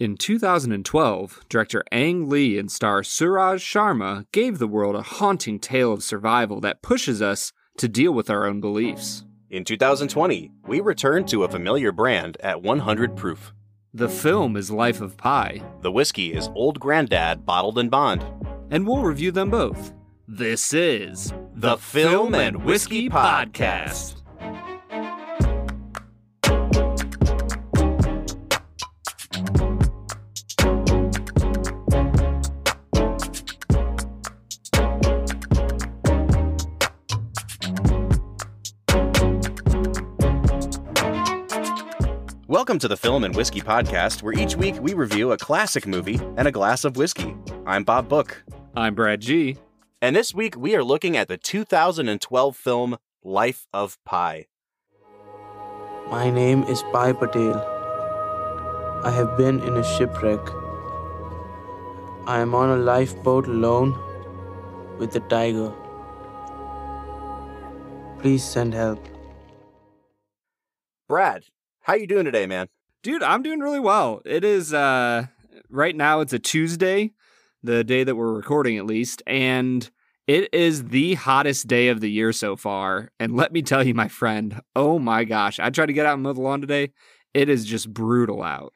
In 2012, director Ang Lee and star Suraj Sharma gave the world a haunting tale of survival that pushes us to deal with our own beliefs. In 2020, we returned to a familiar brand at 100 proof. The film is Life of Pi, The whiskey is Old Grandad Bottled in Bond. and we'll review them both. This is The Film and Whiskey Podcast. Welcome to the Film and Whiskey Podcast, where each week we review a classic movie and a glass of whiskey. I'm Bob Book, I'm Brad G. and this week we are looking at the 2012 film Life of Pi. My name is Pi Patel. I have been in a shipwreck. I am on a lifeboat alone with a tiger. Please send help. Brad, how you doing today, man? Dude, I'm doing really well. It is uh right now it's a Tuesday, the day that we're recording at least, and it is the hottest day of the year so far. And let me tell you, my friend, oh my gosh, I tried to get out and mow the lawn today. It is just brutal out.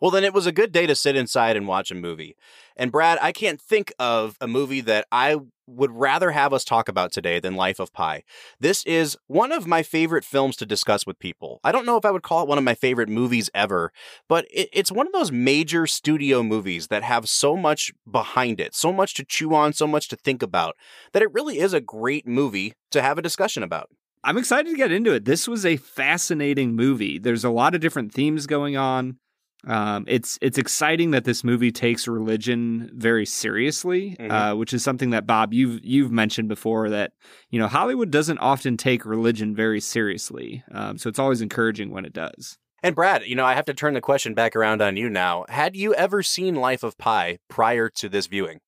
Well, then it was a good day to sit inside and watch a movie. And Brad, I can't think of a movie that I would rather have us talk about today than Life of Pi. This is one of my favorite films to discuss with people. I don't know if I would call it one of my favorite movies ever, but it, it's one of those major studio movies that have so much behind it, so much to chew on, so much to think about, that it really is a great movie to have a discussion about. I'm excited to get into it. This was a fascinating movie. There's a lot of different themes going on. Um, it's it's exciting that this movie takes religion very seriously, Mhm. uh, which is something that Bob you've you've mentioned before that you know Hollywood doesn't often take religion very seriously. Um, so it's always encouraging when it does. And Brad, you know, I have to turn the question back around on you now. Had you ever seen Life of Pi prior to this viewing?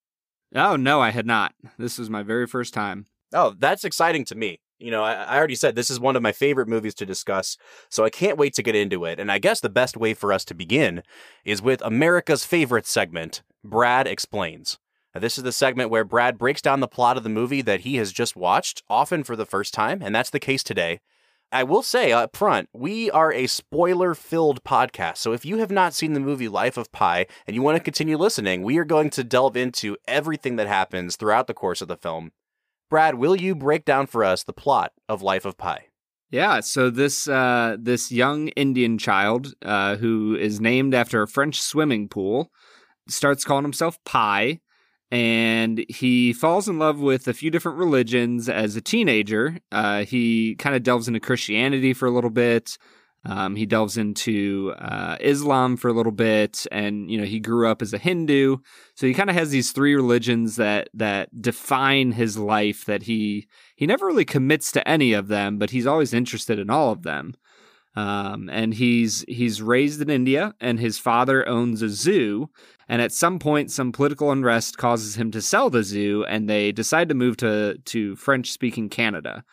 Oh no, I had not. This was my very first time. Oh, that's exciting to me. You know, I, I already said this is one of my favorite movies to discuss, so I can't wait to get into it. And I guess the best way for us to begin is with America's favorite segment, Brad Explains. Now, this is the segment where Brad breaks down the plot of the movie that he has just watched, often for the first time, and that's the case today. I will say up front, we are a spoiler filled podcast. So if you have not seen the movie Life of Pi and you want to continue listening, we are going to delve into everything that happens throughout the course of the film. Brad, will you break down for us the plot of Life of Pi? Yeah, so this uh, this young Indian child uh, who is named after a French swimming pool starts calling himself Pi, and he falls in love with a few different religions as a teenager. Uh, he kind of delves into Christianity for a little bit. Um, he delves into uh, Islam for a little bit, and you know he grew up as a Hindu, so he kind of has these three religions that that define his life. That he he never really commits to any of them, but he's always interested in all of them. Um, and he's he's raised in India, and his father owns a zoo. And at some point, some political unrest causes him to sell the zoo, and they decide to move to to French speaking Canada.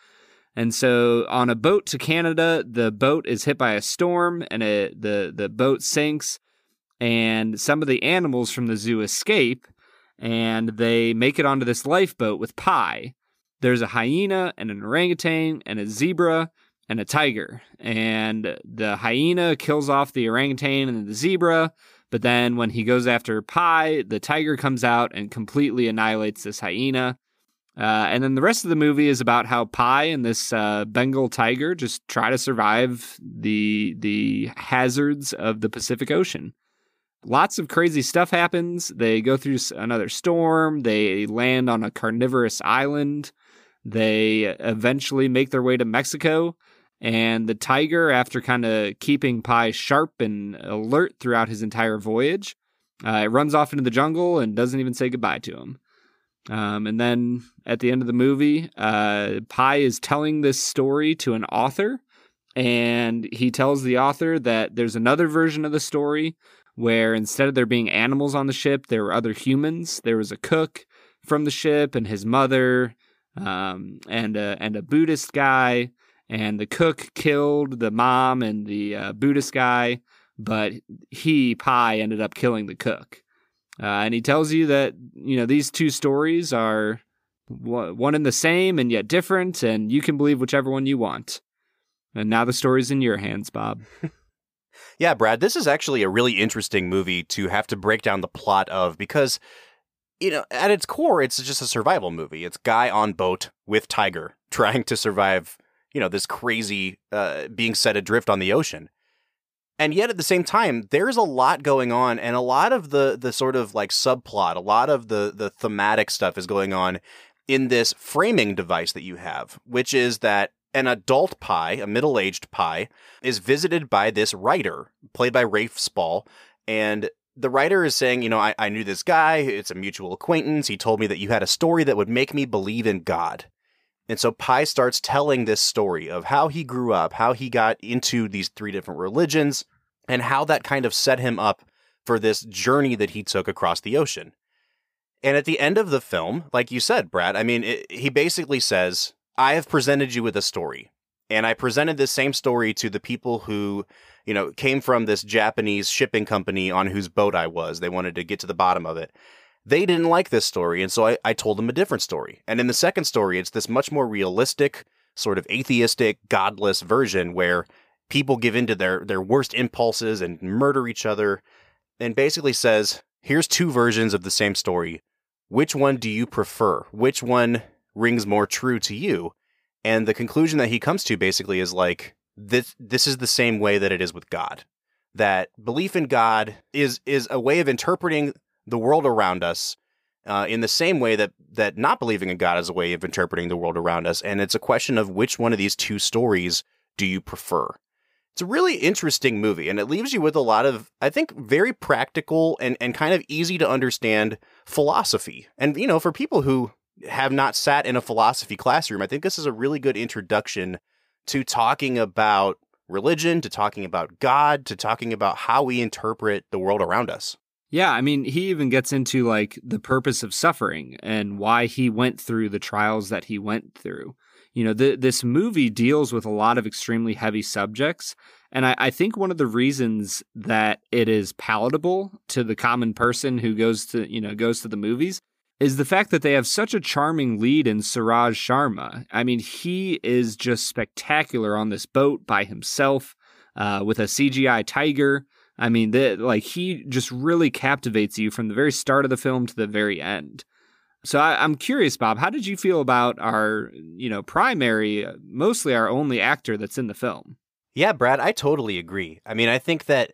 And so, on a boat to Canada, the boat is hit by a storm, and it, the the boat sinks. And some of the animals from the zoo escape, and they make it onto this lifeboat with Pi. There's a hyena and an orangutan and a zebra and a tiger. And the hyena kills off the orangutan and the zebra. But then when he goes after Pi, the tiger comes out and completely annihilates this hyena. Uh, and then the rest of the movie is about how Pi and this uh, Bengal tiger just try to survive the the hazards of the Pacific Ocean. Lots of crazy stuff happens. They go through another storm. They land on a carnivorous island. They eventually make their way to Mexico. And the tiger, after kind of keeping Pi sharp and alert throughout his entire voyage, Uh, it runs off into the jungle and doesn't even say goodbye to him. Um, and then at the end of the movie, uh, Pi is telling this story to an author, and he tells the author that there's another version of the story where instead of there being animals on the ship, there were other humans. There was a cook from the ship and his mother, um, and a, and a Buddhist guy, and the cook killed the mom and the uh, Buddhist guy, but he Pi ended up killing the cook. Uh, and he tells you that you know these two stories are one and the same and yet different, and you can believe whichever one you want. And now the story's in your hands, Bob. yeah, Brad, this is actually a really interesting movie to have to break down the plot of because you know, at its core, it's just a survival movie. It's guy on boat with tiger trying to survive, you know, this crazy uh, being set adrift on the ocean and yet at the same time there's a lot going on and a lot of the the sort of like subplot a lot of the the thematic stuff is going on in this framing device that you have which is that an adult Pi a middle-aged Pi is visited by this writer played by rafe spall and the writer is saying you know I, I knew this guy it's a mutual acquaintance he told me that you had a story that would make me believe in god and so Pi starts telling this story of how he grew up, how he got into these three different religions, and how that kind of set him up for this journey that he took across the ocean. And at the end of the film, like you said, Brad, I mean, it, he basically says, I have presented you with a story. And I presented this same story to the people who, you know, came from this Japanese shipping company on whose boat I was. They wanted to get to the bottom of it they didn't like this story, and so I, I told them a different story. And in the second story, it's this much more realistic, sort of atheistic, godless version where people give in to their, their worst impulses and murder each other, and basically says, here's two versions of the same story. Which one do you prefer? Which one rings more true to you? And the conclusion that he comes to basically is like, this, this is the same way that it is with God. That belief in God is is a way of interpreting the world around us uh, in the same way that that not believing in God is a way of interpreting the world around us, and it's a question of which one of these two stories do you prefer. It's a really interesting movie, and it leaves you with a lot of, I think, very practical and, and kind of easy to understand philosophy. And, you know, for people who have not sat in a philosophy classroom, I think this is a really good introduction to talking about religion, to talking about God, to talking about how we interpret the world around us. Yeah, I mean, he even gets into like the purpose of suffering and why he went through the trials that he went through. You know, the, this movie deals with a lot of extremely heavy subjects. And I, I, think one of the reasons that it is palatable to the common person who goes to, you know, goes to the movies is the fact that they have such a charming lead in Suraj Sharma. I mean, he is just spectacular on this boat by himself uh, with a CGI tiger. I mean, like he just really captivates you from the very start of the film to the very end. So I, am curious, Bob, how did you feel about our, you know, primary, mostly our only actor that's in the film? Yeah, Brad, I totally agree. I mean, I think that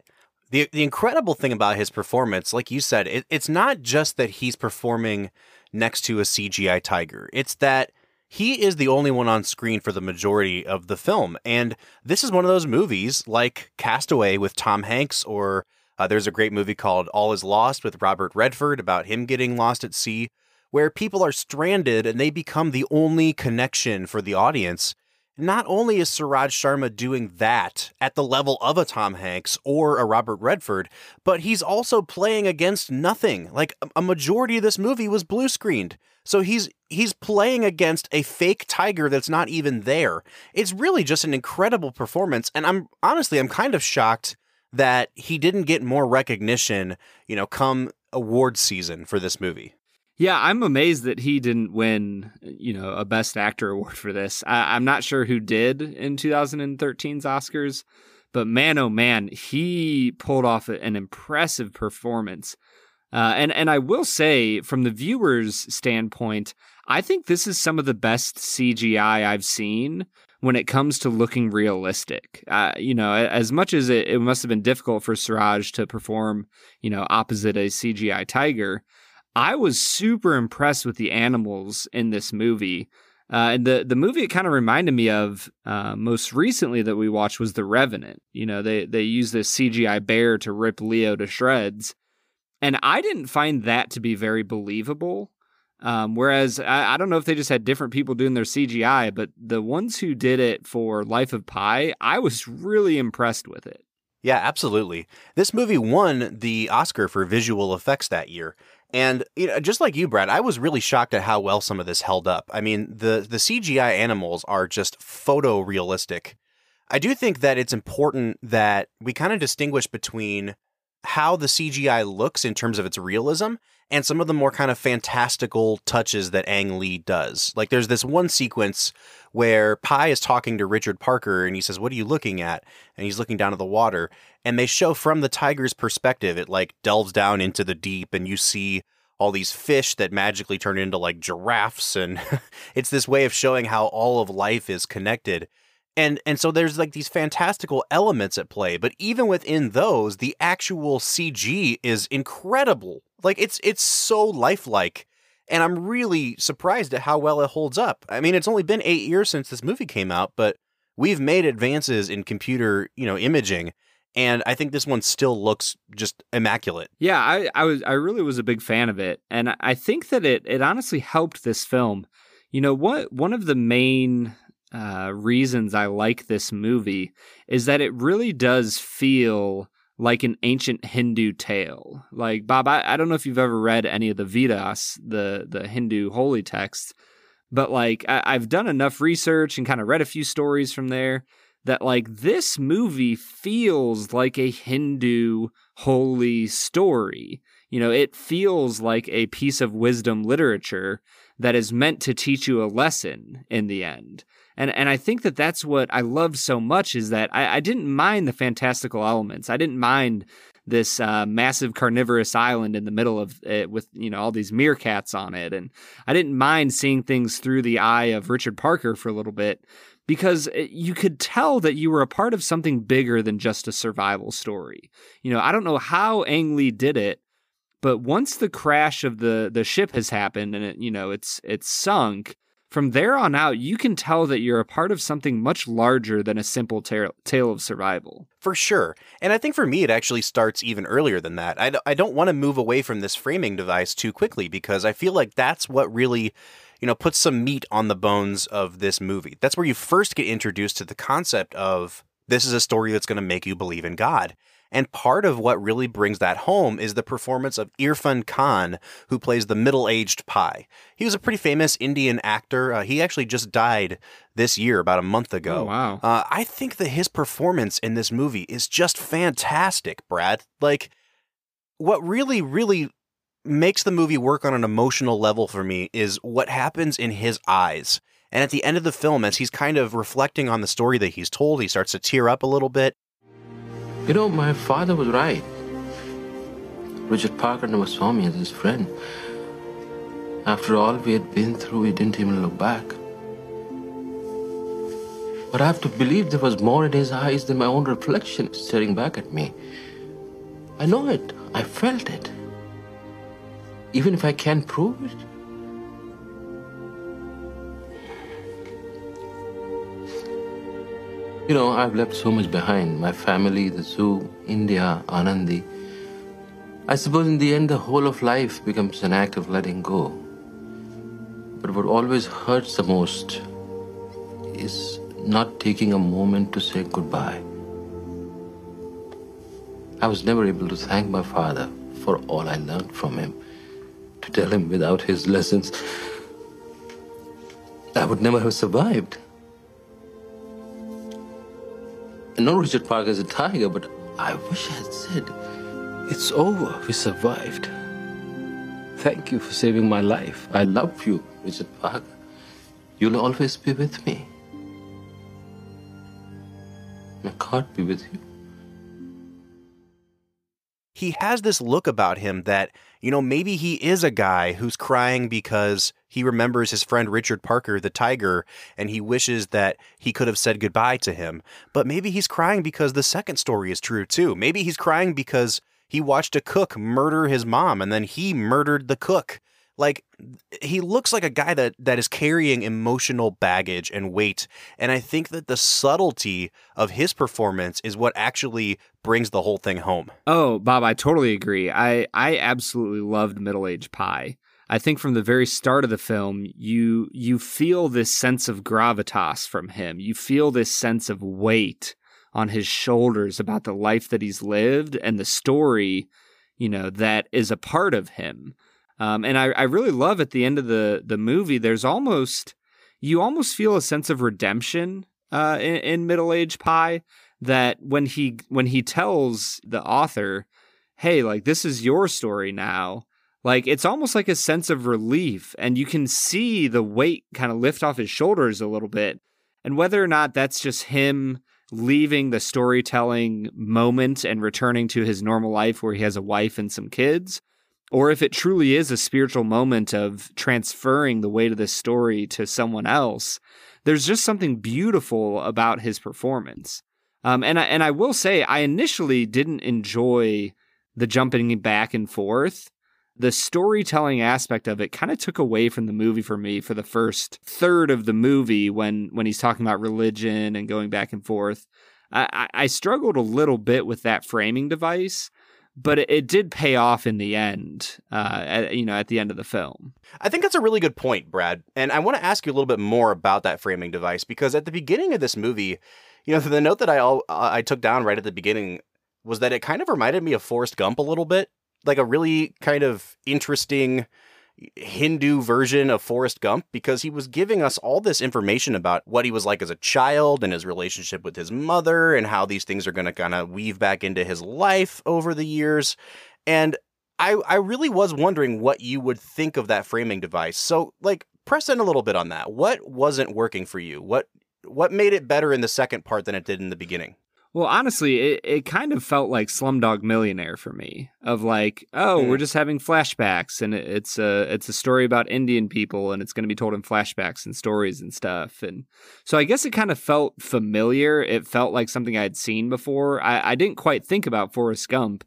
the the incredible thing about his performance, like you said, it, it's not just that he's performing next to a CGI tiger. It's that he is the only one on screen for the majority of the film. And this is one of those movies like Castaway with Tom Hanks, or uh, there's a great movie called All Is Lost with Robert Redford about him getting lost at sea, where people are stranded and they become the only connection for the audience. Not only is Suraj Sharma doing that at the level of a Tom Hanks or a Robert Redford, but he's also playing against nothing. Like a majority of this movie was blue screened. So he's he's playing against a fake tiger that's not even there. It's really just an incredible performance and I'm honestly I'm kind of shocked that he didn't get more recognition, you know, come award season for this movie. Yeah, I'm amazed that he didn't win, you know, a Best Actor award for this. I, am not sure who did in 2013's Oscars, but man, oh man, he pulled off an impressive performance. Uh, and and I will say, from the viewer's standpoint, I think this is some of the best CGI I've seen when it comes to looking realistic. Uh, you know, as much as it, it must have been difficult for Suraj to perform, you know, opposite a CGI tiger, I was super impressed with the animals in this movie. Uh, and the the movie it kind of reminded me of uh, most recently that we watched was The Revenant. You know, they they use this CGI bear to rip Leo to shreds, And I didn't find that to be very believable. Um, whereas I, I, don't know if they just had different people doing their CGI, but the ones who did it for Life of Pi, I was really impressed with it. Yeah, absolutely. This movie won the Oscar for visual effects that year. And you know, just like you, Brad, I was really shocked at how well some of this held up. I mean, the the CGI animals are just photorealistic. I do think that it's important that we kind of distinguish between how the CGI looks in terms of its realism and some of the more kind of fantastical touches that Ang Lee does. Like there's this one sequence where Pi is talking to Richard Parker and he says, What are you looking at? And he's looking down at the water. And they show from the tiger's perspective, it like delves down into the deep and you see all these fish that magically turn into like giraffes. And it's this way of showing how all of life is connected and and so there's like these fantastical elements at play but even within those the actual cg is incredible like it's it's so lifelike and i'm really surprised at how well it holds up i mean it's only been eight years since this movie came out but we've made advances in computer you know imaging and I think this one still looks just immaculate. Yeah, I, I was I really was a big fan of it, and I think that it it honestly helped this film. You know what? One of the main uh, reasons I like this movie is that it really does feel like an ancient Hindu tale. Like Bob, I, I don't know if you've ever read any of the Vedas, the the Hindu holy texts, but like I, I've done enough research and kind of read a few stories from there that like this movie feels like a Hindu holy story. You know, it feels like a piece of wisdom literature that is meant to teach you a lesson in the end. And and I think that that's what I loved so much is that I, I didn't mind the fantastical elements. I didn't mind this uh, massive carnivorous island in the middle of it with you know all these meerkats on it, and I didn't mind seeing things through the eye of Richard Parker for a little bit because you could tell that you were a part of something bigger than just a survival story. You know, I don't know how Ang Lee did it, but once the crash of the the ship has happened and it you know it's it's sunk from there on out, you can tell that you're a part of something much larger than a simple tale, tale of survival. For sure. And I think for me, it actually starts even earlier than that. I, I don't want to move away from this framing device too quickly because I feel like that's what really you know, puts some meat on the bones of this movie. That's where you first get introduced to the concept of this is a story that's going to make you believe in God. And part of what really brings that home is the performance of Irfan Khan, who plays the middle aged Pi. He was a pretty famous Indian actor. Uh, he actually just died this year, about a month ago. Oh, wow. Uh, I think that his performance in this movie is just fantastic, Brad. Like, what really, really makes the movie work on an emotional level for me is what happens in his eyes. And at the end of the film, as he's kind of reflecting on the story that he's told, he starts to tear up a little bit. You know, my father was right. Richard Parker never saw me as his friend. After all we had been through, he didn't even look back. But I have to believe there was more in his eyes than my own reflection staring back at me. I know it. I felt it. Even if I can't prove it. You know, I've left so much behind my family, the zoo, India, Anandi. I suppose in the end, the whole of life becomes an act of letting go. But what always hurts the most is not taking a moment to say goodbye. I was never able to thank my father for all I learned from him. To tell him without his lessons, I would never have survived. Know Richard Parker is a tiger, but I wish I had said, It's over. We survived. Thank you for saving my life. I love you, Richard Parker. You'll always be with me. I can't be with you. He has this look about him that, you know, maybe he is a guy who's crying because he remembers his friend Richard Parker, the tiger, and he wishes that he could have said goodbye to him. But maybe he's crying because the second story is true too. Maybe he's crying because he watched a cook murder his mom and then he murdered the cook. Like he looks like a guy that that is carrying emotional baggage and weight and i think that the subtlety of his performance is what actually brings the whole thing home Oh, Bob, I totally agree. I I absolutely loved Middle Age Pi. I think from the very start of the film, you you feel this sense of gravitas from him. You feel this sense of weight on his shoulders about the life that he's lived and the story, you know, that is a part of him. Um, and I, I really love at the end of the the movie. There's almost you almost feel a sense of redemption uh, in, in Middle Age Pi that when he when he tells the author, "Hey, like this is your story now." Like it's almost like a sense of relief and you can see the weight kind of lift off his shoulders a little bit. And whether or not that's just him leaving the storytelling moment and returning to his normal life where he has a wife and some kids, or if it truly is a spiritual moment of transferring the weight of this story to someone else, there's just something beautiful about his performance. Um, and I, and I will say, I initially didn't enjoy the jumping back and forth. The storytelling aspect of it kind of took away from the movie for me for the first third of the movie when when he's talking about religion and going back and forth. I, I I struggled a little bit with that framing device, but it, it did pay off in the end. Uh, at, you know, at the end of the film. I think that's a really good point, Brad. And I want to ask you a little bit more about that framing device because at the beginning of this movie, you know, the note that I all I took down right at the beginning was that it kind of reminded me of Forrest Gump a little bit, like a really kind of interesting Hindu version of Forrest Gump because he was giving us all this information about what he was like as a child and his relationship with his mother and how these things are going to kind of weave back into his life over the years. And I I really was wondering what you would think of that framing device. So like press in a little bit on that. What wasn't working for you? What what made it better in the second part than it did in the beginning? Well, honestly, it, it kind of felt like Slumdog Millionaire for me. Of like, oh, Hmm. we're just having flashbacks, and it, it's a it's a story about Indian people, and it's going to be told in flashbacks and stories and stuff. And so I guess it kind of felt familiar. It felt like something I had seen before. I, I didn't quite think about Forrest Gump,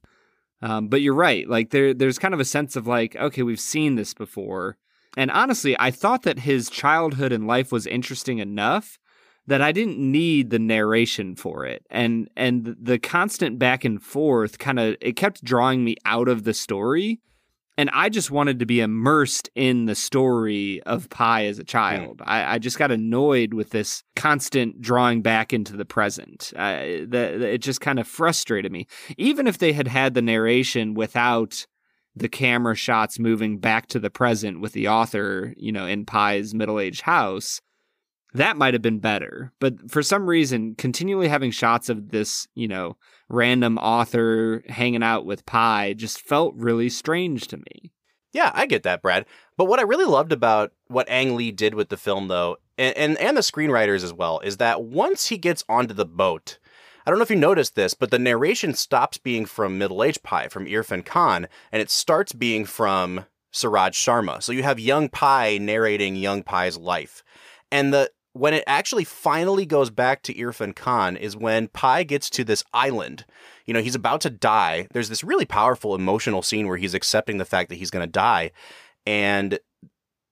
um, but you're right. Like there there's kind of a sense of like, okay, we've seen this before. And honestly, I thought that his childhood and life was interesting enough that I didn't need the narration for it. And and the constant back and forth kind of it kept drawing me out of the story. And I just wanted to be immersed in the story of Pi as a child. I, I just got annoyed with this constant drawing back into the present. Uh, the, the- it just kind of frustrated me. Even if they had had the narration without the camera shots moving back to the present with the author, you know, in Pi's middle aged house, that might have been better. But for some reason, continually having shots of this, you know, random author hanging out with Pi just felt really strange to me. Yeah, I get that, Brad. But what I really loved about what Ang Lee did with the film, though, and, and, and the screenwriters as well, is that once he gets onto the boat, I don't know if you noticed this, but the narration stops being from Middle Age Pi, from Irfan Khan, and it starts being from Suraj Sharma. So you have young Pi narrating young Pi's life. And the when it actually finally goes back to Irfan Khan is when Pi gets to this island. You know, he's about to die. There's this really powerful emotional scene where he's accepting the fact that he's going to die and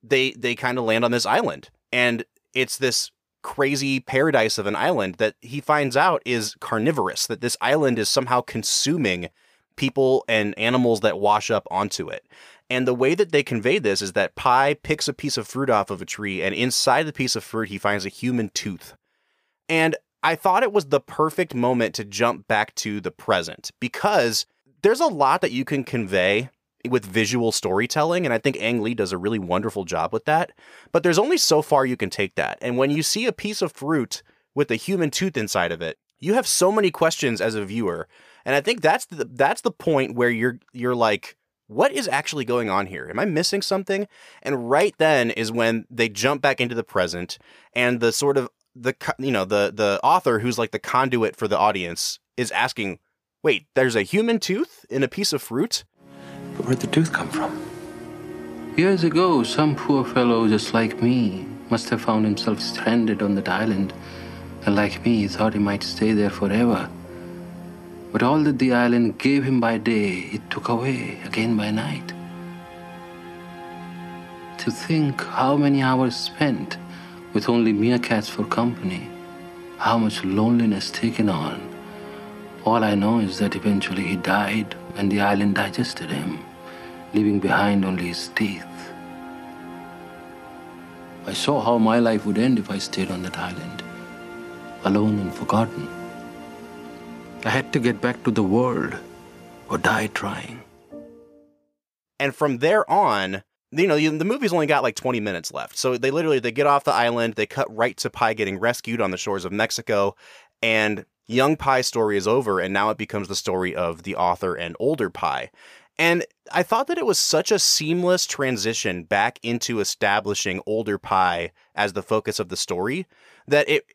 they they kind of land on this island. And it's this crazy paradise of an island that he finds out is carnivorous, that this island is somehow consuming people and animals that wash up onto it. And the way that they convey this is that Pi picks a piece of fruit off of a tree, and inside the piece of fruit, he finds a human tooth. And I thought it was the perfect moment to jump back to the present because there's a lot that you can convey with visual storytelling, and I think Ang Lee does a really wonderful job with that. But there's only so far you can take that. And when you see a piece of fruit with a human tooth inside of it, you have so many questions as a viewer. And I think that's the that's the point where you're you're like, what is actually going on here? Am I missing something? And right then is when they jump back into the present and the sort of the you know the the author who's like the conduit for the audience is asking, "Wait, there's a human tooth in a piece of fruit?" But where'd the tooth come from? Years ago, some poor fellow just like me must have found himself stranded on that island, and like me, he thought he might stay there forever. But all that the island gave him by day, it took away again by night. to think how many hours spent with only meerkats for company, how much loneliness taken on. All I know is that eventually he died and the island digested him, leaving behind only his teeth. I saw how my life would end if I stayed on that island, alone and forgotten. I had to get back to the world or die trying. And from there on, you know, the movie's only got like 20 minutes left. So they literally they get off the island, they cut right to Pi getting rescued on the shores of Mexico, and young Pi's story is over, and now it becomes the story of the author and older Pi. And I thought that it was such a seamless transition back into establishing older Pi as the focus of the story that it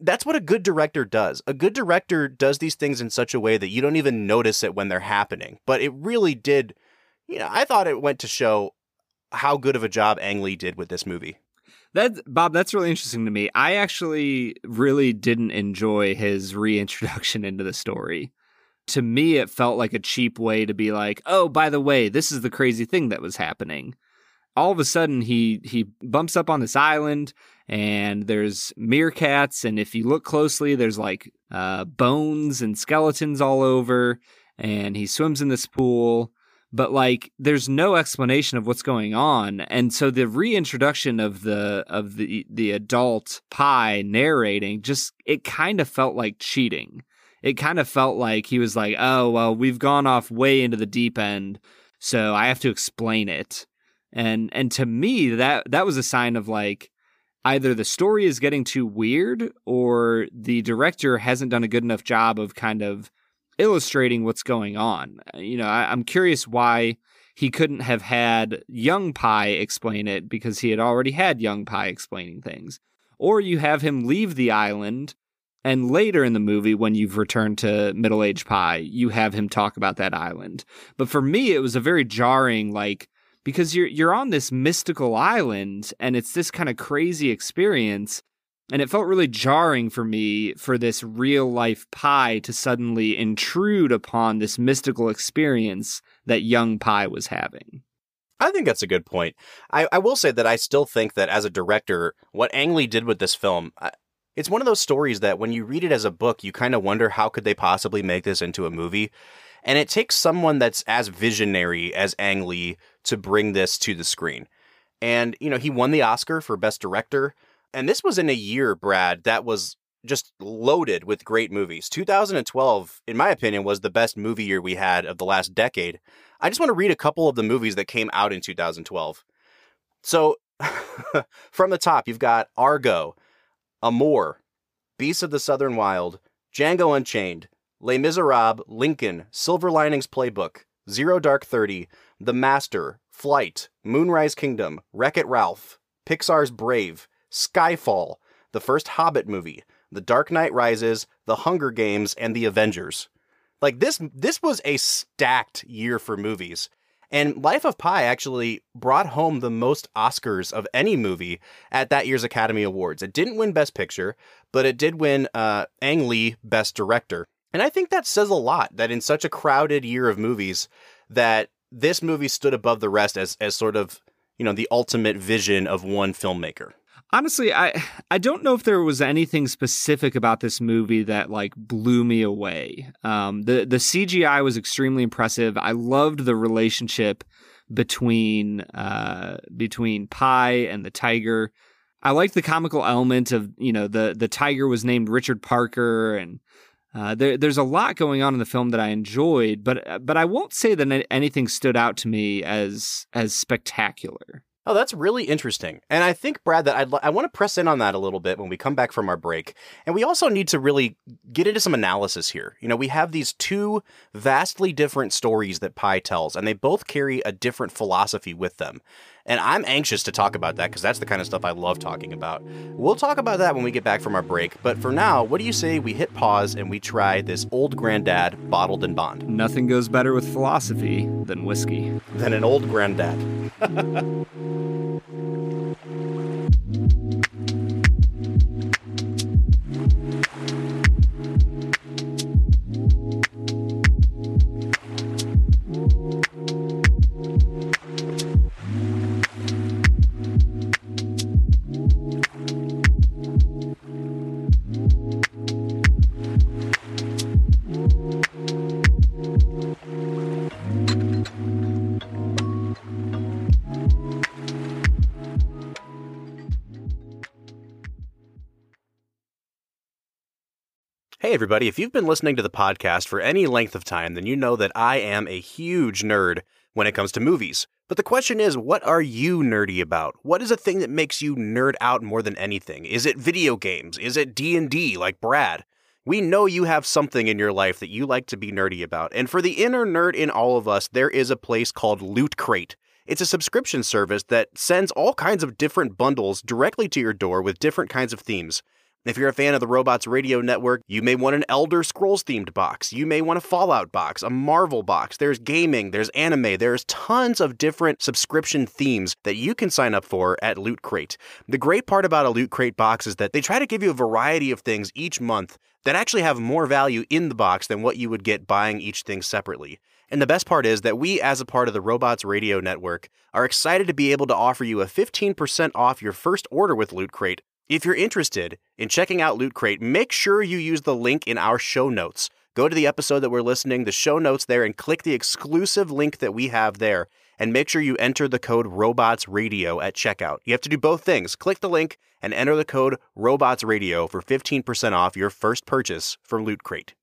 that's what a good director does. A good director does these things in such a way that you don't even notice it when they're happening. But it really did, you know, I thought it went to show how good of a job Ang Lee did with this movie. That Bob, that's really interesting to me. I actually really didn't enjoy his reintroduction into the story. To me, it felt like a cheap way to be like, "Oh, by the way, this is the crazy thing that was happening." All of a sudden, he he bumps up on this island, and there's meerkats, and if you look closely, there's like uh, bones and skeletons all over, and he swims in this pool, but like there's no explanation of what's going on and so the reintroduction of the of the the adult Pi narrating just it kind of felt like cheating. It kind of felt like he was like oh well we've gone off way into the deep end so i have to explain it. And and to me that that was a sign of like either the story is getting too weird or the director hasn't done a good enough job of kind of illustrating what's going on. Uh, you know, I, am curious why he couldn't have had young Pi explain it because he had already had young Pi explaining things. Or you have him leave the island and later in the movie, when you've returned to middle aged Pi, you have him talk about that island. But for me, it was a very jarring, like, because you're you're on this mystical island and it's this kind of crazy experience and it felt really jarring for me for this real life Pi to suddenly intrude upon this mystical experience that young Pi was having. I think that's a good point. I, I will say that I still think that as a director, what Ang Lee did with this film, it's one of those stories that when you read it as a book, you kind of wonder how could they possibly make this into a movie. And it takes someone that's as visionary as Ang Lee to bring this to the screen. And, you know, he won the Oscar for Best Director. And this was in a year, Brad, that was just loaded with great movies. 2012, in my opinion, was the best movie year we had of the last decade. I just want to read a couple of the movies that came out in 2012. So, from the top, you've got Argo, Amour, Beasts of the Southern Wild, Django Unchained, Les Miserables, Lincoln, Silver Linings Playbook, Zero Dark Thirty, The Master, Flight, Moonrise Kingdom, Wreck It Ralph, Pixar's Brave, Skyfall, the first Hobbit movie, The Dark Knight Rises, The Hunger Games, and The Avengers. Like this this was a stacked year for movies. And Life of Pi actually brought home the most Oscars of any movie at that year's Academy Awards. It didn't win Best Picture, but it did win uh, Ang Lee Best Director. And I think that says a lot that in such a crowded year of movies, that this movie stood above the rest as as sort of you know the ultimate vision of one filmmaker. Honestly, I I don't know if there was anything specific about this movie that like blew me away. Um, the the CGI was extremely impressive. I loved the relationship between uh, between Pi and the tiger. I liked the comical element of you know the the tiger was named Richard Parker and uh, there, there's a lot going on in the film that I enjoyed, but but I won't say that anything stood out to me as as spectacular. Oh, that's really interesting. And I think, Brad, that I'd, I want to press in on that a little bit when we come back from our break. And we also need to really get into some analysis here. You know, we have these two vastly different stories that Pi tells, and they both carry a different philosophy with them. And I'm anxious to talk about that because that's the kind of stuff I love talking about. We'll talk about that when we get back from our break. But for now, what do you say we hit pause and we try this Old Grandad bottled in bond? Nothing goes better with philosophy than whiskey. Than an old granddad. everybody, if you've been listening to the podcast for any length of time, then you know that I am a huge nerd when it comes to movies. But the question is, what are you nerdy about? What is a thing that makes you nerd out more than anything? Is it video games? Is it D&D like Brad? We know you have something in your life that you like to be nerdy about. And for the inner nerd in all of us, there is a place called Loot Crate. It's a subscription service that sends all kinds of different bundles directly to your door with different kinds of themes. If you're a fan of the Robots Radio Network, you may want an Elder Scrolls themed box. You may want a Fallout box, a Marvel box. There's gaming, there's anime, there's tons of different subscription themes that you can sign up for at Loot Crate. The great part about a Loot Crate box is that they try to give you a variety of things each month that actually have more value in the box than what you would get buying each thing separately. And the best part is that we, as a part of the Robots Radio Network, are excited to be able to offer you a 15% off your first order with Loot Crate if you're interested in checking out Loot Crate, make sure you use the link in our show notes. Go to the episode that we're listening, the show notes there, and click the exclusive link that we have there. And make sure you enter the code Robots Radio at checkout. You have to do both things. Click the link and enter the code Robots Radio for 15% off your first purchase from Loot Crate.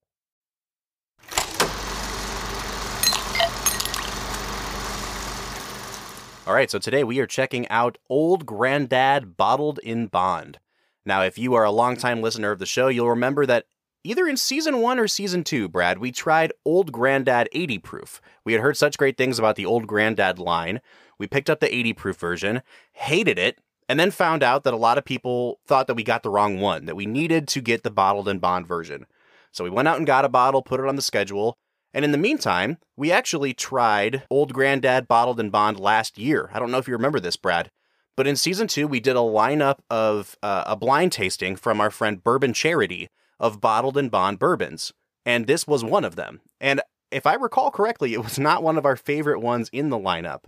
All right, so today we are checking out Old Grandad Bottled in Bond. Now, if you are a longtime listener of the show, you'll remember that either in season one or season two, Brad, we tried Old Grandad 80 proof. We had heard such great things about the Old Grandad line. We picked up the 80 proof version, hated it, and then found out that a lot of people thought that we got the wrong one, that we needed to get the bottled in bond version. So we went out and got a bottle, put it on the schedule, and in the meantime, we actually tried Old Grandad Bottled and Bond last year. I don't know if you remember this, Brad. But in season two, we did a lineup of uh, a blind tasting from our friend Bourbon Charity of bottled and bond bourbons. And this was one of them. And if I recall correctly, it was not one of our favorite ones in the lineup.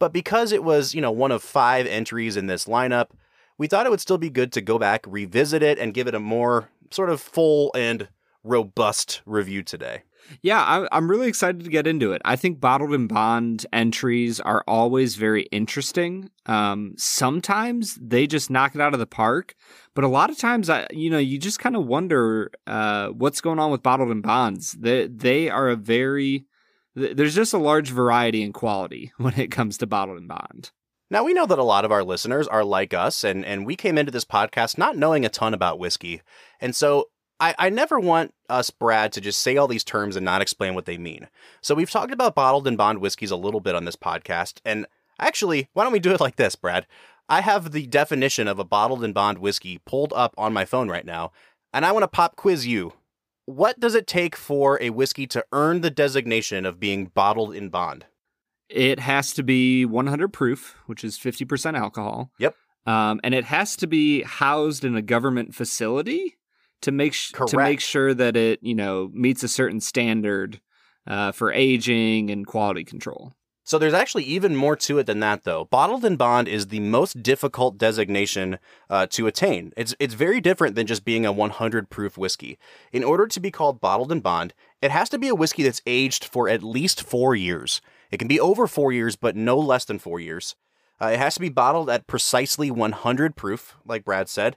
But because it was, you know, one of five entries in this lineup, we thought it would still be good to go back, revisit it, and give it a more sort of full and robust review today. Yeah, I, am really excited to get into it. I think bottled and bond entries are always very interesting. Um, sometimes they just knock it out of the park, but a lot of times, I, you know, you just kind of wonder uh, what's going on with bottled and bonds. They they are a very there's just a large variety in quality when it comes to bottled and bond. Now, we know that a lot of our listeners are like us, and, and we came into this podcast not knowing a ton about whiskey. And so I, I never want us, Brad, to just say all these terms and not explain what they mean. So we've talked about bottled and bond whiskeys a little bit on this podcast. And actually, why don't we do it like this, Brad? I have the definition of a bottled and bond whiskey pulled up on my phone right now, and I want to pop quiz you. What does it take for a whiskey to earn the designation of being bottled in bond? It has to be 100 proof, which is 50% alcohol. Yep. Um, and it has to be housed in a government facility to make sh- to make sure that it you know meets a certain standard uh, for aging and quality control. So there's actually even more to it than that, though. Bottled in bond is the most difficult designation uh, to attain. It's it's very different than just being a 100 proof whiskey. In order to be called bottled in bond, it has to be a whiskey that's aged for at least four years. It can be over four years, but no less than four years. Uh, it has to be bottled at precisely 100 proof, like Brad said.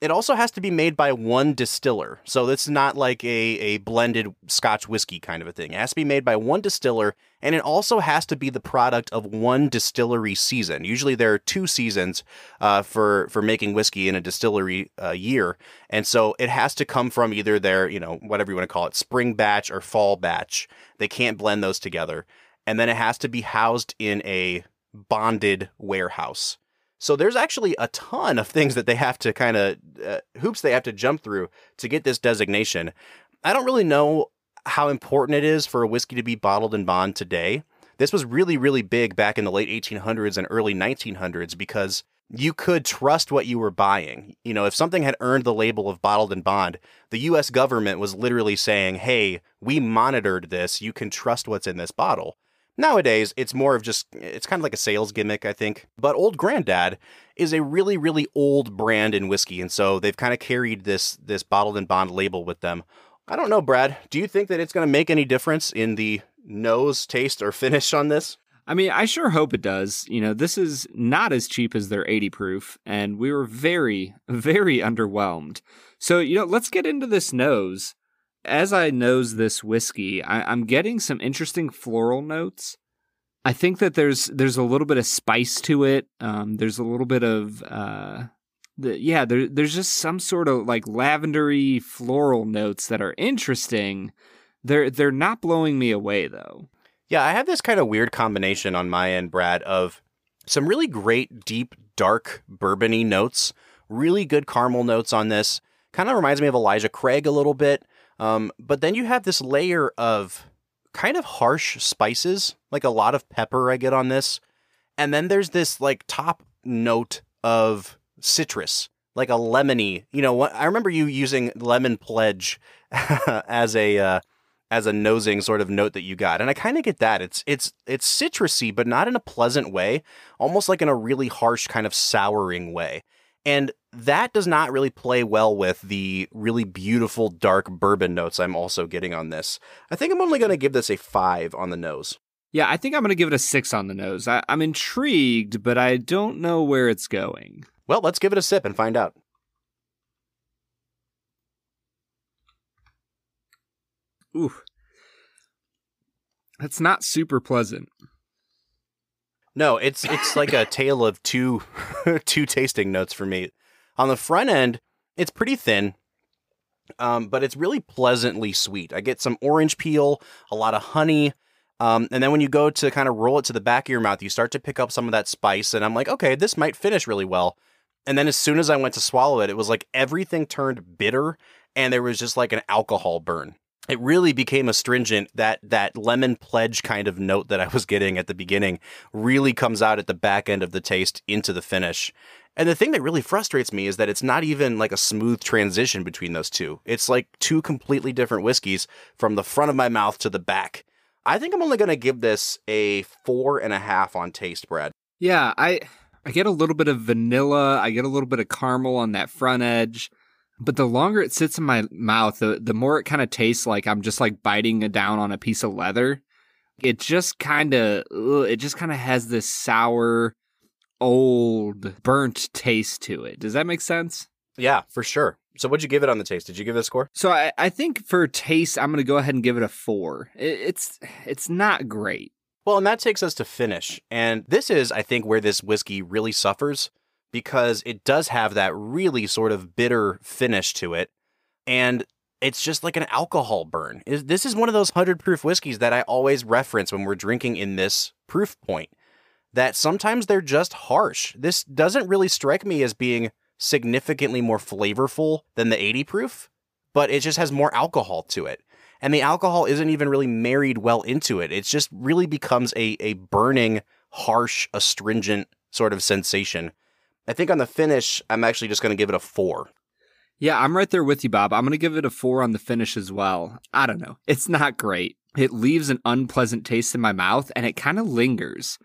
It also has to be made by one distiller. So it's not like a, a blended scotch whiskey kind of a thing. It has to be made by one distiller, and it also has to be the product of one distillery season. Usually there are two seasons uh, for, for making whiskey in a distillery uh, year. And so it has to come from either their, you know, whatever you want to call it, spring batch or fall batch. They can't blend those together. And then it has to be housed in a bonded warehouse. So there's actually a ton of things that they have to kind of uh, hoops they have to jump through to get this designation. I don't really know how important it is for a whiskey to be bottled in bond today. This was really, really big back in the late 1800s and early 1900s because you could trust what you were buying. You know, if something had earned the label of bottled in bond, the US government was literally saying, hey, we monitored this. You can trust what's in this bottle. Nowadays, it's more of just, it's kind of like a sales gimmick, I think. But Old Grandad is a really, really old brand in whiskey. And so they've kind of carried this, this bottled and bond label with them. I don't know, Brad. Do you think that it's going to make any difference in the nose, taste, or finish on this? I mean, I sure hope it does. You know, this is not as cheap as their 80 proof, and we were very, very underwhelmed. So, you know, let's get into this nose. As I nose this whiskey, I, I'm getting some interesting floral notes. I think that there's there's a little bit of spice to it. Um, there's a little bit of uh, the yeah. There, there's just some sort of like lavendery floral notes that are interesting. They're they're not blowing me away though. Yeah, I have this kind of weird combination on my end, Brad, of some really great, deep, dark, bourbony notes, really good caramel notes on this. Kind of reminds me of Elijah Craig a little bit. Um, but then you have this layer of kind of harsh spices, like a lot of pepper I get on this. And then there's this like top note of citrus, like a lemony. You know, I remember you using lemon pledge as a uh, as a nosing sort of note that you got. And I kind of get that. It's it's it's citrusy, but not in a pleasant way, almost like in a really harsh kind of souring way. And that does not really play well with the really beautiful dark bourbon notes I'm also getting on this. I think I'm only going to give this a 5 on the nose. Yeah, I think I'm going to give it a 6 on the nose. I, I'm intrigued, but I don't know where it's going. Well, let's give it a sip and find out. Ooh. That's not super pleasant. No, it's it's like a tale of two two tasting notes for me. On the front end, it's pretty thin, um, but it's really pleasantly sweet. I get some orange peel, a lot of honey, um, and then when you go to kind of roll it to the back of your mouth, you start to pick up some of that spice, and I'm like, okay, this might finish really well. And then as soon as I went to swallow it, it was like everything turned bitter, and there was just like an alcohol burn it really became astringent that that lemon pledge kind of note that i was getting at the beginning really comes out at the back end of the taste into the finish. And the thing that really frustrates me is that it's not even like a smooth transition between those two. It's like two completely different whiskeys from the front of my mouth to the back. I think i'm only going to give this a four and a half on taste brad. Yeah i i get a little bit of vanilla i get a little bit of caramel on that front edge but the longer it sits in my mouth, the, the more it kind of tastes like I'm just like biting down on a piece of leather. It just kind of, it just kind of has this sour, old, burnt taste to it. Does that make sense? Yeah, for sure. So, what'd you give it on the taste? Did you give it a score? So, I, I think for taste, I'm going to go ahead and give it a four. It, it's it's not great. Well, and that takes us to finish, and this is, I think, where this whiskey really suffers because it does have that really sort of bitter finish to it. And it's just like an alcohol burn. This is one of those 100 proof whiskeys that I always reference when we're drinking in this proof point. That sometimes they're just harsh. This doesn't really strike me as being significantly more flavorful than the 80 proof, but it just has more alcohol to it. And the alcohol isn't even really married well into it. It just really becomes a, a burning, harsh, astringent sort of sensation I think on the finish, I'm actually just going to give it a four. Yeah, I'm right there with you, Bob. I'm going to give it a four on the finish as well. I don't know. It's not great. It leaves an unpleasant taste in my mouth and it kind of lingers.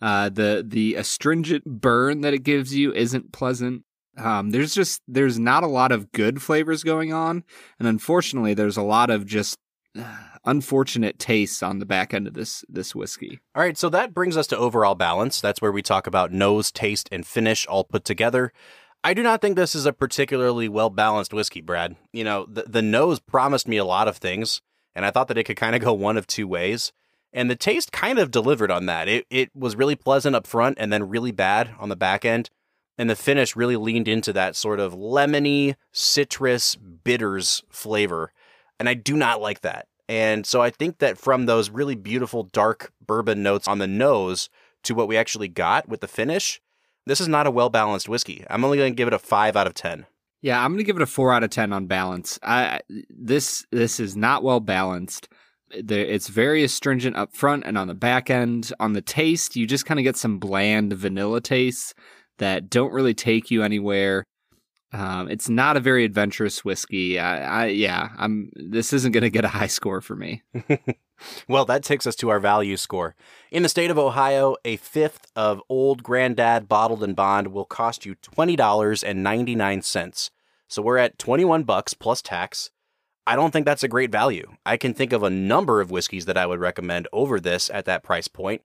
Uh, the the astringent burn that it gives you isn't pleasant. Um, there's just there's not a lot of good flavors going on, and unfortunately, there's a lot of just uh, unfortunate tastes on the back end of this this whiskey. All right, so that brings us to overall balance. That's where we talk about nose, taste, and finish all put together. I do not think this is a particularly well balanced whiskey, Brad. You know, the, the nose promised me a lot of things, and I thought that it could kind of go one of two ways. And the taste kind of delivered on that. It, it was really pleasant up front and then really bad on the back end. And the finish really leaned into that sort of lemony, citrus, bitters flavor. And I do not like that. And so I think that from those really beautiful dark bourbon notes on the nose to what we actually got with the finish, this is not a well balanced whiskey. I'm only going to give it a five out of 10. Yeah, I'm going to give it a four out of 10 on balance. I, this, this is not well balanced. It's very astringent up front and on the back end. On the taste, you just kind of get some bland vanilla tastes that don't really take you anywhere. Um, it's not a very adventurous whiskey. I, I yeah, I'm. This isn't going to get a high score for me. well, that takes us to our value score. In the state of Ohio, a fifth of Old Grandad Bottled and Bond will cost you twenty dollars and ninety nine cents. So we're at twenty one bucks plus tax. I don't think that's a great value. I can think of a number of whiskeys that I would recommend over this at that price point.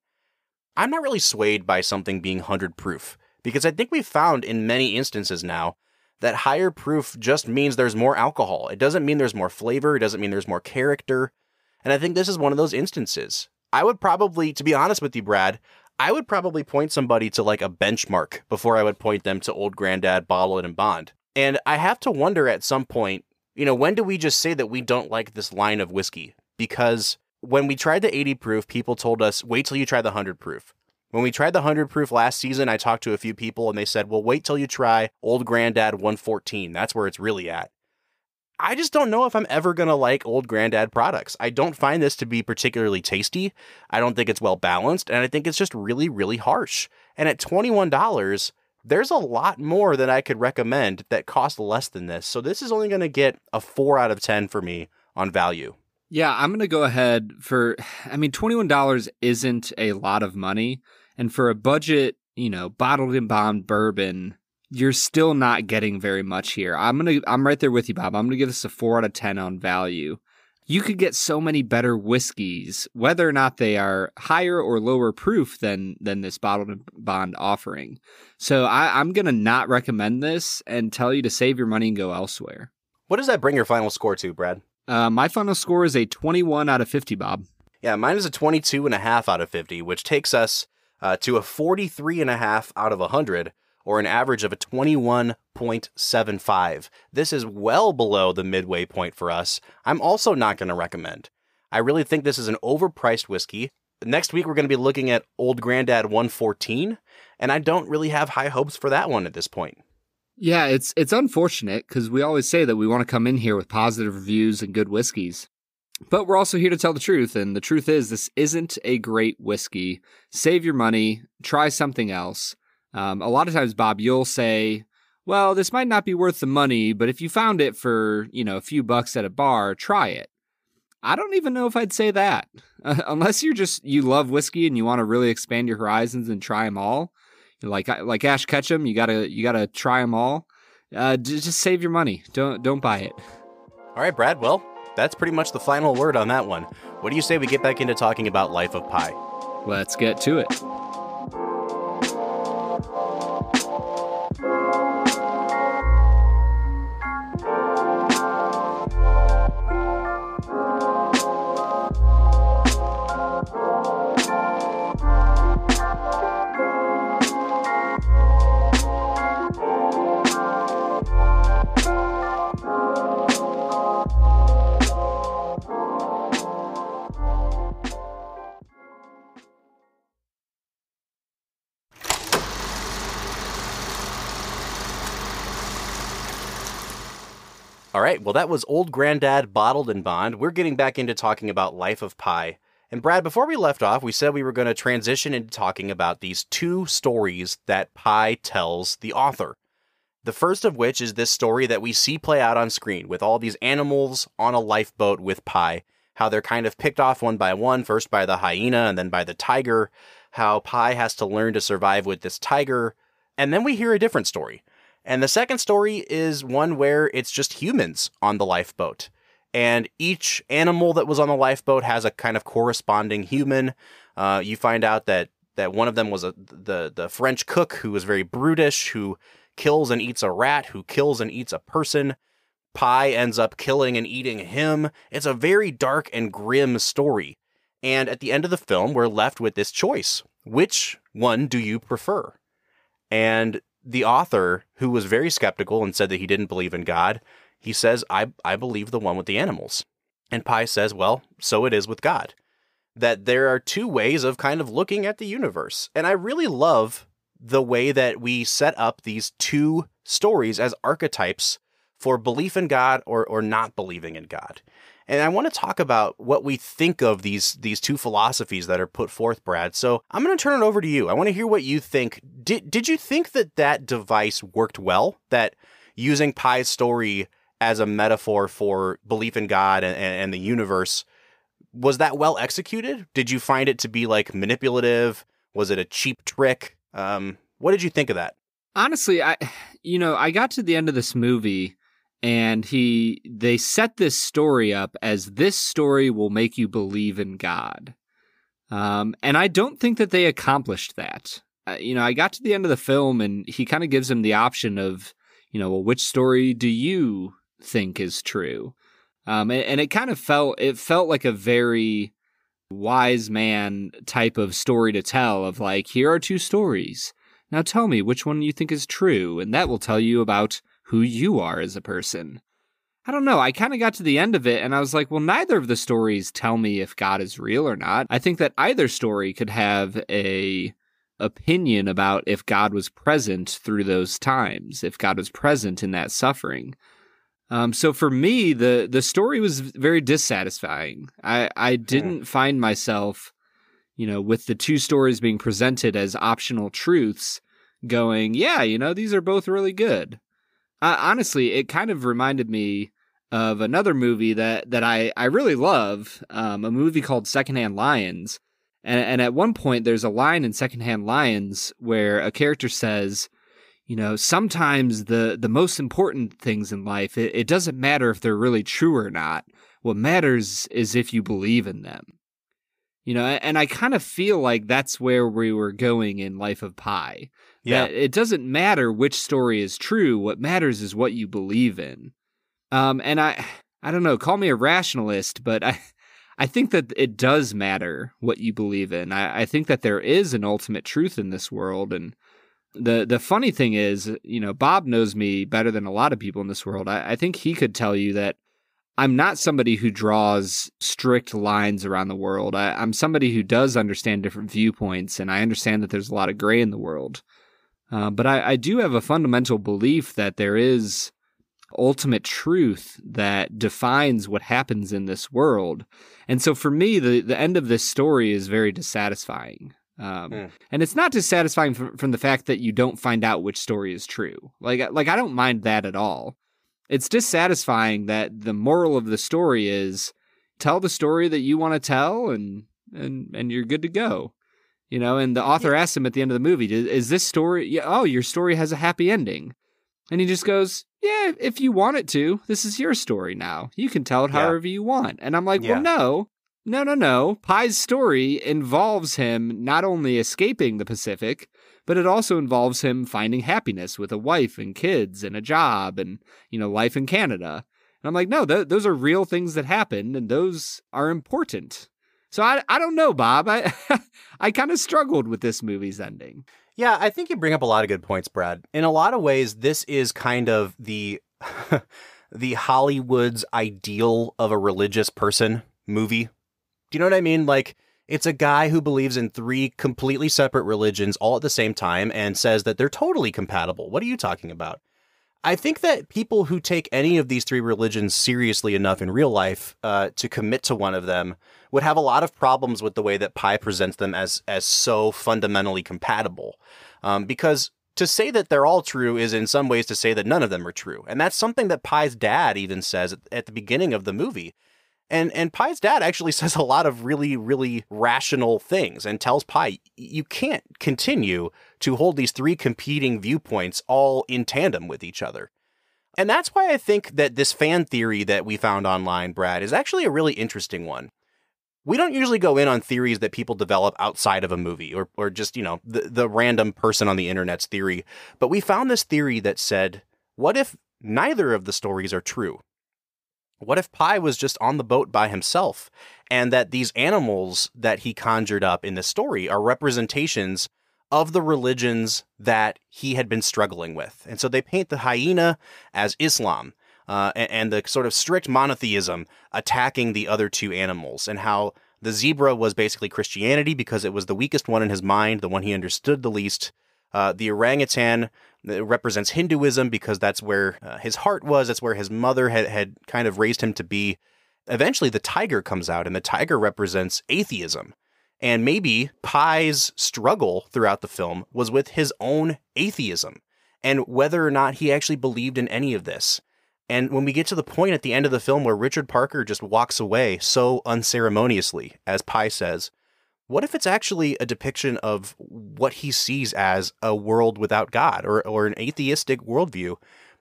I'm not really swayed by something being 100 proof because I think we've found in many instances now that higher proof just means there's more alcohol. It doesn't mean there's more flavor. It doesn't mean there's more character. And I think this is one of those instances. I would probably, to be honest with you, Brad, I would probably point somebody to like a benchmark before I would point them to Old Grandad Bottled and Bond. And I have to wonder at some point, you know, when do we just say that we don't like this line of whiskey? Because when we tried the 80 proof, people told us, wait till you try the 100 proof. When we tried the 100 proof last season, I talked to a few people and they said, well, wait till you try Old Grandad 114. That's where it's really at. I just don't know if I'm ever going to like Old Grandad products. I don't find this to be particularly tasty. I don't think it's well balanced. And I think it's just really, really harsh. And at $21, there's a lot more that I could recommend that cost less than this. So this is only going to get a 4 out of 10 for me on value. Yeah, I'm going to go ahead for, I mean, $21 isn't a lot of money. And for a budget, you know, bottled and bond bourbon, you're still not getting very much here. I'm going to, I'm right there with you, Bob. I'm going to give this a four out of 10 on value. You could get so many better whiskeys, whether or not they are higher or lower proof than than this bottled and bond offering. So I, I'm gonna not recommend this and tell you to save your money and go elsewhere. What does that bring your final score to, Brad? Uh, my final score is a 21 out of 50, Bob. Yeah, mine is a 22 and a half out of 50, which takes us uh, to a 43 and a half out of 100, or an average of a 21.75. This is well below the midway point for us. I'm also not going to recommend. I really think this is an overpriced whiskey. Next week, we're going to be looking at Old Grandad 114, and I don't really have high hopes for that one at this point. Yeah, it's it's unfortunate because we always say that we want to come in here with positive reviews and good whiskeys. But we're also here to tell the truth, and the truth is this isn't a great whiskey. Save your money, try something else. Um, a lot of times, Bob, you'll say, "Well, this might not be worth the money, but if you found it for you know a few bucks at a bar, try it." I don't even know if I'd say that, uh, unless you're just you love whiskey and you want to really expand your horizons and try them all. Like like Ash Ketchum, you gotta you gotta try them all. Uh, just save your money. Don't don't buy it. All right, Brad. Well, that's pretty much the final word on that one. What do you say we get back into talking about Life of Pi? Let's get to it. Well, that was Old Grandad Bottled and Bond. We're getting back into talking about Life of Pi. And Brad, before we left off, we said we were going to transition into talking about these two stories that Pi tells the author. The first of which is this story that we see play out on screen with all these animals on a lifeboat with Pi, how they're kind of picked off one by one, first by the hyena and then by the tiger, how Pi has to learn to survive with this tiger. And then we hear a different story. And the second story is one where it's just humans on the lifeboat. And each animal that was on the lifeboat has a kind of corresponding human. Uh, you find out that that one of them was a, the the French cook who was very brutish, who kills and eats a rat, who kills and eats a person. Pi ends up killing and eating him. It's a very dark and grim story. And at the end of the film, we're left with this choice. Which one do you prefer? And the author, who was very skeptical and said that he didn't believe in God, he says, I, I believe the one with the animals. And Pi says, well, so it is with God. That there are two ways of kind of looking at the universe. And I really love the way that we set up these two stories as archetypes for belief in God or, or not believing in God. And I want to talk about what we think of these these two philosophies that are put forth, Brad. So I'm going to turn it over to you. I want to hear what you think. Did did you think that that device worked well? That using Pi's story as a metaphor for belief in God and, and the universe was that well executed? Did you find it to be like manipulative? Was it a cheap trick? Um, what did you think of that? Honestly, I you know, I got to the end of this movie and he they set this story up as this story will make you believe in God. Um, and I don't think that they accomplished that. Uh, you know, I got to the end of the film and he kind of gives him the option of, you know, well, which story do you think is true? Um, and, and it kind of felt it felt like a very wise man type of story to tell of like here are two stories now tell me which one you think is true and that will tell you about who you are as a person i don't know i kind of got to the end of it and i was like well neither of the stories tell me if god is real or not i think that either story could have a opinion about if god was present through those times if god was present in that suffering um, so for me, the the story was very dissatisfying. I I didn't find myself, you know, with the two stories being presented as optional truths, going, yeah, you know, these are both really good. Uh, honestly, it kind of reminded me of another movie that that I I really love, um, a movie called Secondhand Lions. And, and at one point, there's a line in Secondhand Lions where a character says, you know sometimes the the most important things in life it, it, doesn't matter if they're really true or not. What matters is if you believe in them. You know and i kind of feel like that's where we were going in life of pi Yeah. it doesn't matter which story is true what matters is what you believe in um and i i don't know call me a rationalist but i I think that it does matter what you believe in. I, I think that there is an ultimate truth in this world, and the the funny thing is, you know, Bob knows me better than a lot of people in this world. I, I think he could tell you that I'm not somebody who draws strict lines around the world. I, I'm somebody who does understand different viewpoints, and I understand that there's a lot of gray in the world. Uh, but I, I do have a fundamental belief that there is ultimate truth that defines what happens in this world. And so for me, the, the end of this story is very dissatisfying. Um, Mm. And it's not dissatisfying from, from the fact that you don't find out which story is true. Like, like I don't mind that at all. It's dissatisfying that the moral of the story is tell the story that you want to tell, and and and you're good to go. You know, and the author asks him at the end of the movie, "Is, is this story? Oh, your story has a happy ending," and he just goes, "Yeah, if you want it to, this is your story now. You can tell it Yeah. however you want." And I'm like, Yeah. "Well, no, no, no, no. Pi's story involves him not only escaping the Pacific, but it also involves him finding happiness with a wife and kids and a job and, you know, life in Canada. And I'm like, no, th- those are real things that happen and those are important. So I, I don't know, Bob. I, I kind of struggled with this movie's ending. Yeah, I think you bring up a lot of good points, Brad. In a lot of ways, this is kind of the the Hollywood's ideal of a religious person movie. Do you know what I mean? Like it's a guy who believes in three completely separate religions all at the same time and says that they're totally compatible. What are you talking about? I think that people who take any of these three religions seriously enough in real life uh, to commit to one of them would have a lot of problems with the way that Pi presents them as as so fundamentally compatible. Um, because to say that they're all true is in some ways to say that none of them are true, and that's something that Pi's dad even says at, the beginning of the movie. And and Pi's dad actually says a lot of really really rational things and tells Pi you can't continue to hold these three competing viewpoints all in tandem with each other. And that's why I think that this fan theory that we found online, Brad, is actually a really interesting one. We don't usually go in on theories that people develop outside of a movie or, or just, you know, the, the random person on the internet's theory. But we found this theory that said, what if neither of the stories are true? What if Pi was just on the boat by himself and that these animals that he conjured up in this story are representations of the religions that he had been struggling with? And so they paint the hyena as Islam uh, a- and, the sort of strict monotheism attacking the other two animals, and how the zebra was basically Christianity because it was the weakest one in his mind, the one he understood the least. Uh, the orangutan uh, represents Hinduism because that's where uh, his heart was. That's where his mother had, had kind of raised him to be. Eventually, the tiger comes out, and the tiger represents atheism. And maybe Pi's struggle throughout the film was with his own atheism and whether or not he actually believed in any of this. And when we get to the point at the end of the film where Richard Parker just walks away so unceremoniously, as Pi says, what if it's actually a depiction of what he sees as a world without God or, or an atheistic worldview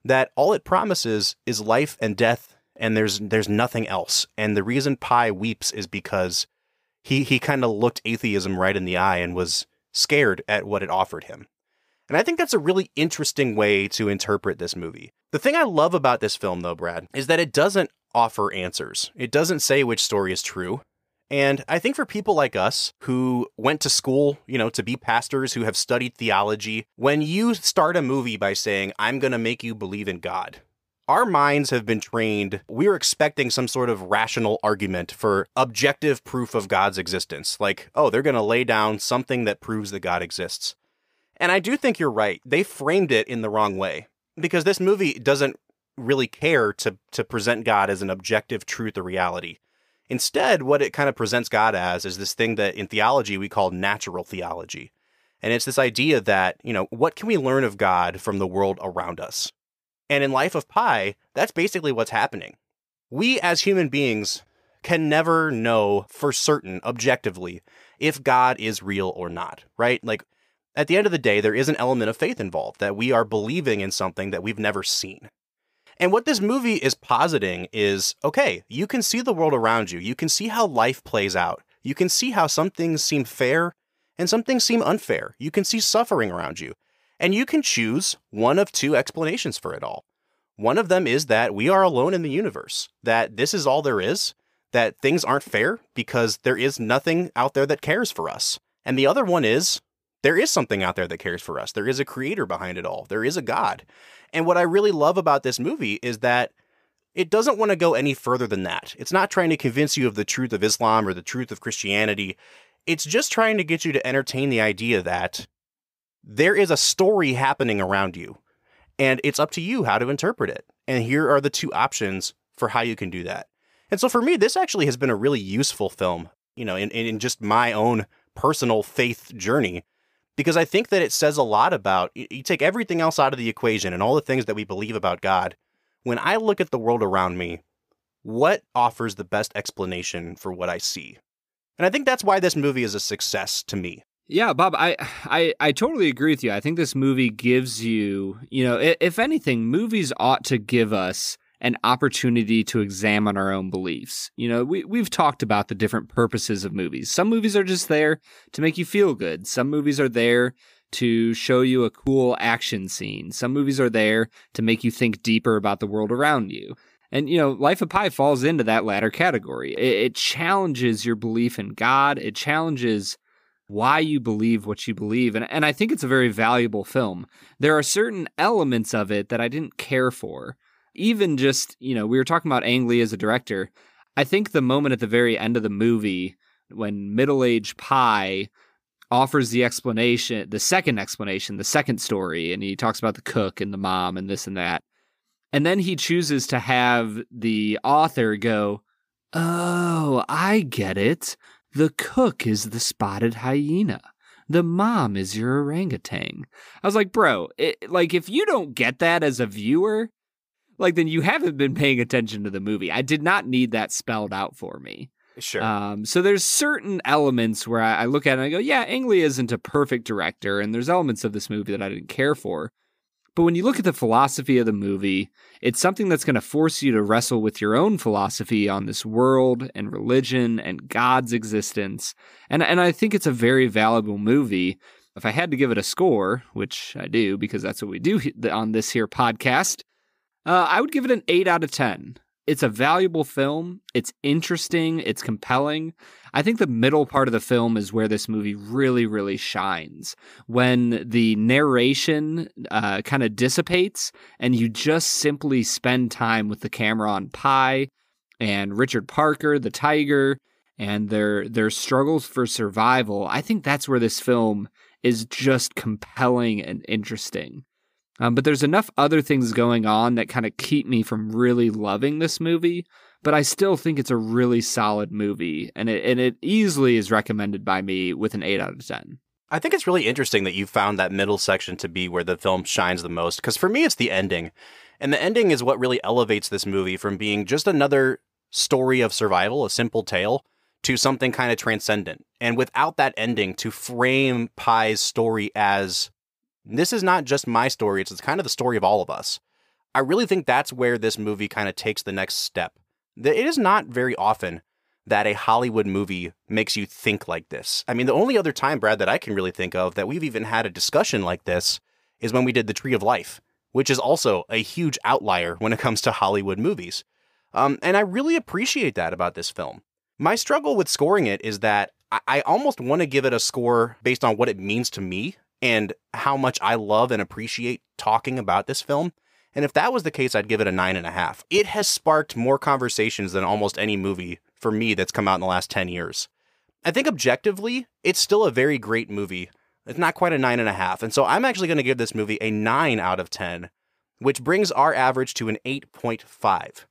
that all it promises is life and death and there's there's nothing else. And the reason Pi weeps is because he he kind of looked atheism right in the eye and was scared at what it offered him. And I think that's a really interesting way to interpret this movie. The thing I love about this film, though, Brad, is that it doesn't offer answers. It doesn't say which story is true. And I think for people like us who went to school, you know, to be pastors, who have studied theology, when you start a movie by saying, I'm going to make you believe in God, our minds have been trained. We're expecting some sort of rational argument for objective proof of God's existence. Like, oh, they're going to lay down something that proves that God exists. And I do think you're right. They framed it in the wrong way because this movie doesn't really care to, to present God as an objective truth or reality. Instead, what it kind of presents God as is this thing that in theology we call natural theology. And it's this idea that, you know, what can we learn of God from the world around us? And in Life of Pi, that's basically what's happening. We as human beings can never know for certain, objectively, if God is real or not, right? Like, at the end of the day, there is an element of faith involved that we are believing in something that we've never seen. And what this movie is positing is okay, you can see the world around you. You can see how life plays out. You can see how some things seem fair and some things seem unfair. You can see suffering around you. And you can choose one of two explanations for it all. One of them is that we are alone in the universe, that this is all there is, that things aren't fair because there is nothing out there that cares for us. And the other one is there is something out there that cares for us. There is a creator behind it all. There is a God. And what I really love about this movie is that it doesn't want to go any further than that. It's not trying to convince you of the truth of Islam or the truth of Christianity. It's just trying to get you to entertain the idea that there is a story happening around you, and it's up to you how to interpret it. And here are the two options for how you can do that. And so for me, this actually has been a really useful film, you know, in, in just my own personal faith journey, because I think that it says a lot about you take everything else out of the equation and all the things that we believe about God. When I look at the world around me, what offers the best explanation for what I see? And I think that's why this movie is a success to me. Yeah, Bob, I, I I totally agree with you. I think this movie gives you, you know, if anything, movies ought to give us an opportunity to examine our own beliefs. You know, we we've talked about the different purposes of movies. Some movies are just there to make you feel good. Some movies are there to show you a cool action scene. Some movies are there to make you think deeper about the world around you. And, you know, Life of Pi falls into that latter category. It, it challenges your belief in God. It challenges why you believe what you believe. And, and I think it's a very valuable film. There are certain elements of it that I didn't care for. Even just, you know, we were talking about Ang Lee as a director. I think the moment at the very end of the movie when middle aged Pi offers the explanation, the second explanation, the second story, and he talks about the cook and the mom and this and that. And then he chooses to have the author go, Oh, I get it. The cook is the spotted hyena. The mom is your orangutan. I was like, bro, it, like if you don't get that as a viewer, like then you haven't been paying attention to the movie. I did not need that spelled out for me. Sure. Um, so there's certain elements where I, I look at it and I go, yeah, Ang Lee isn't a perfect director, and there's elements of this movie that I didn't care for. But when you look at the philosophy of the movie, it's something that's going to force you to wrestle with your own philosophy on this world and religion and God's existence. And, and I think it's a very valuable movie. If I had to give it a score, which I do because that's what we do on this here podcast, uh, I would give it an 8 out of 10 it's a valuable film. It's interesting. It's compelling. I think the middle part of the film is where this movie really, really shines. When the narration uh, kind of dissipates and you just simply spend time with the camera on Pi and Richard Parker, the tiger, and their their struggles for survival. I think that's where this film is just compelling and interesting. Um, but there's enough other things going on that kind of keep me from really loving this movie. But I still think it's a really solid movie, and it and it easily is recommended by me with an eight out of ten. I think it's really interesting that you found that middle section to be where the film shines the most. Because for me, it's the ending, and the ending is what really elevates this movie from being just another story of survival, a simple tale, to something kind of transcendent. And without that ending, to frame Pi's story as this is not just my story, it's, kind of the story of all of us. I really think that's where this movie kind of takes the next step. It is not very often that a Hollywood movie makes you think like this. I mean, the only other time, Brad, that I can really think of that we've even had a discussion like this is when we did The Tree of Life, which is also a huge outlier when it comes to Hollywood movies. Um, and I really appreciate that about this film. My struggle with scoring it is that I, I almost want to give it a score based on what it means to me and how much I love and appreciate talking about this film. And if that was the case, I'd give it a nine and a half. It has sparked more conversations than almost any movie for me that's come out in the last 10 years. I think objectively, it's still a very great movie. It's not quite a nine and a half. And so I'm actually going to give this movie a nine out of 10, which brings our average to an 8.5.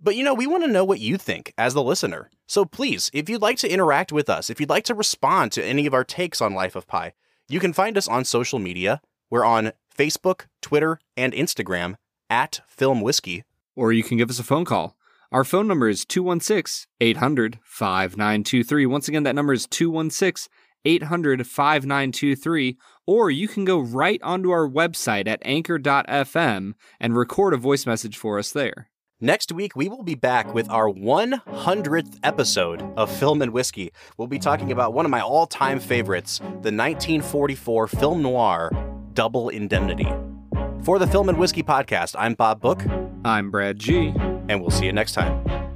But you know, we want to know what you think as the listener. So please, if you'd like to interact with us, if you'd like to respond to any of our takes on Life of Pi, you can find us on social media. We're on Facebook, Twitter, and Instagram at Film Whiskey. Or you can give us a phone call. Our phone number is 216 800 5923. Once again, that number is 216 800 5923. Or you can go right onto our website at anchor.fm and record a voice message for us there. Next week, we will be back with our 100th episode of Film and Whiskey. We'll be talking about one of my all time favorites, the 1944 film noir, Double Indemnity. For the Film and Whiskey podcast, I'm Bob Book. I'm Brad G. And we'll see you next time.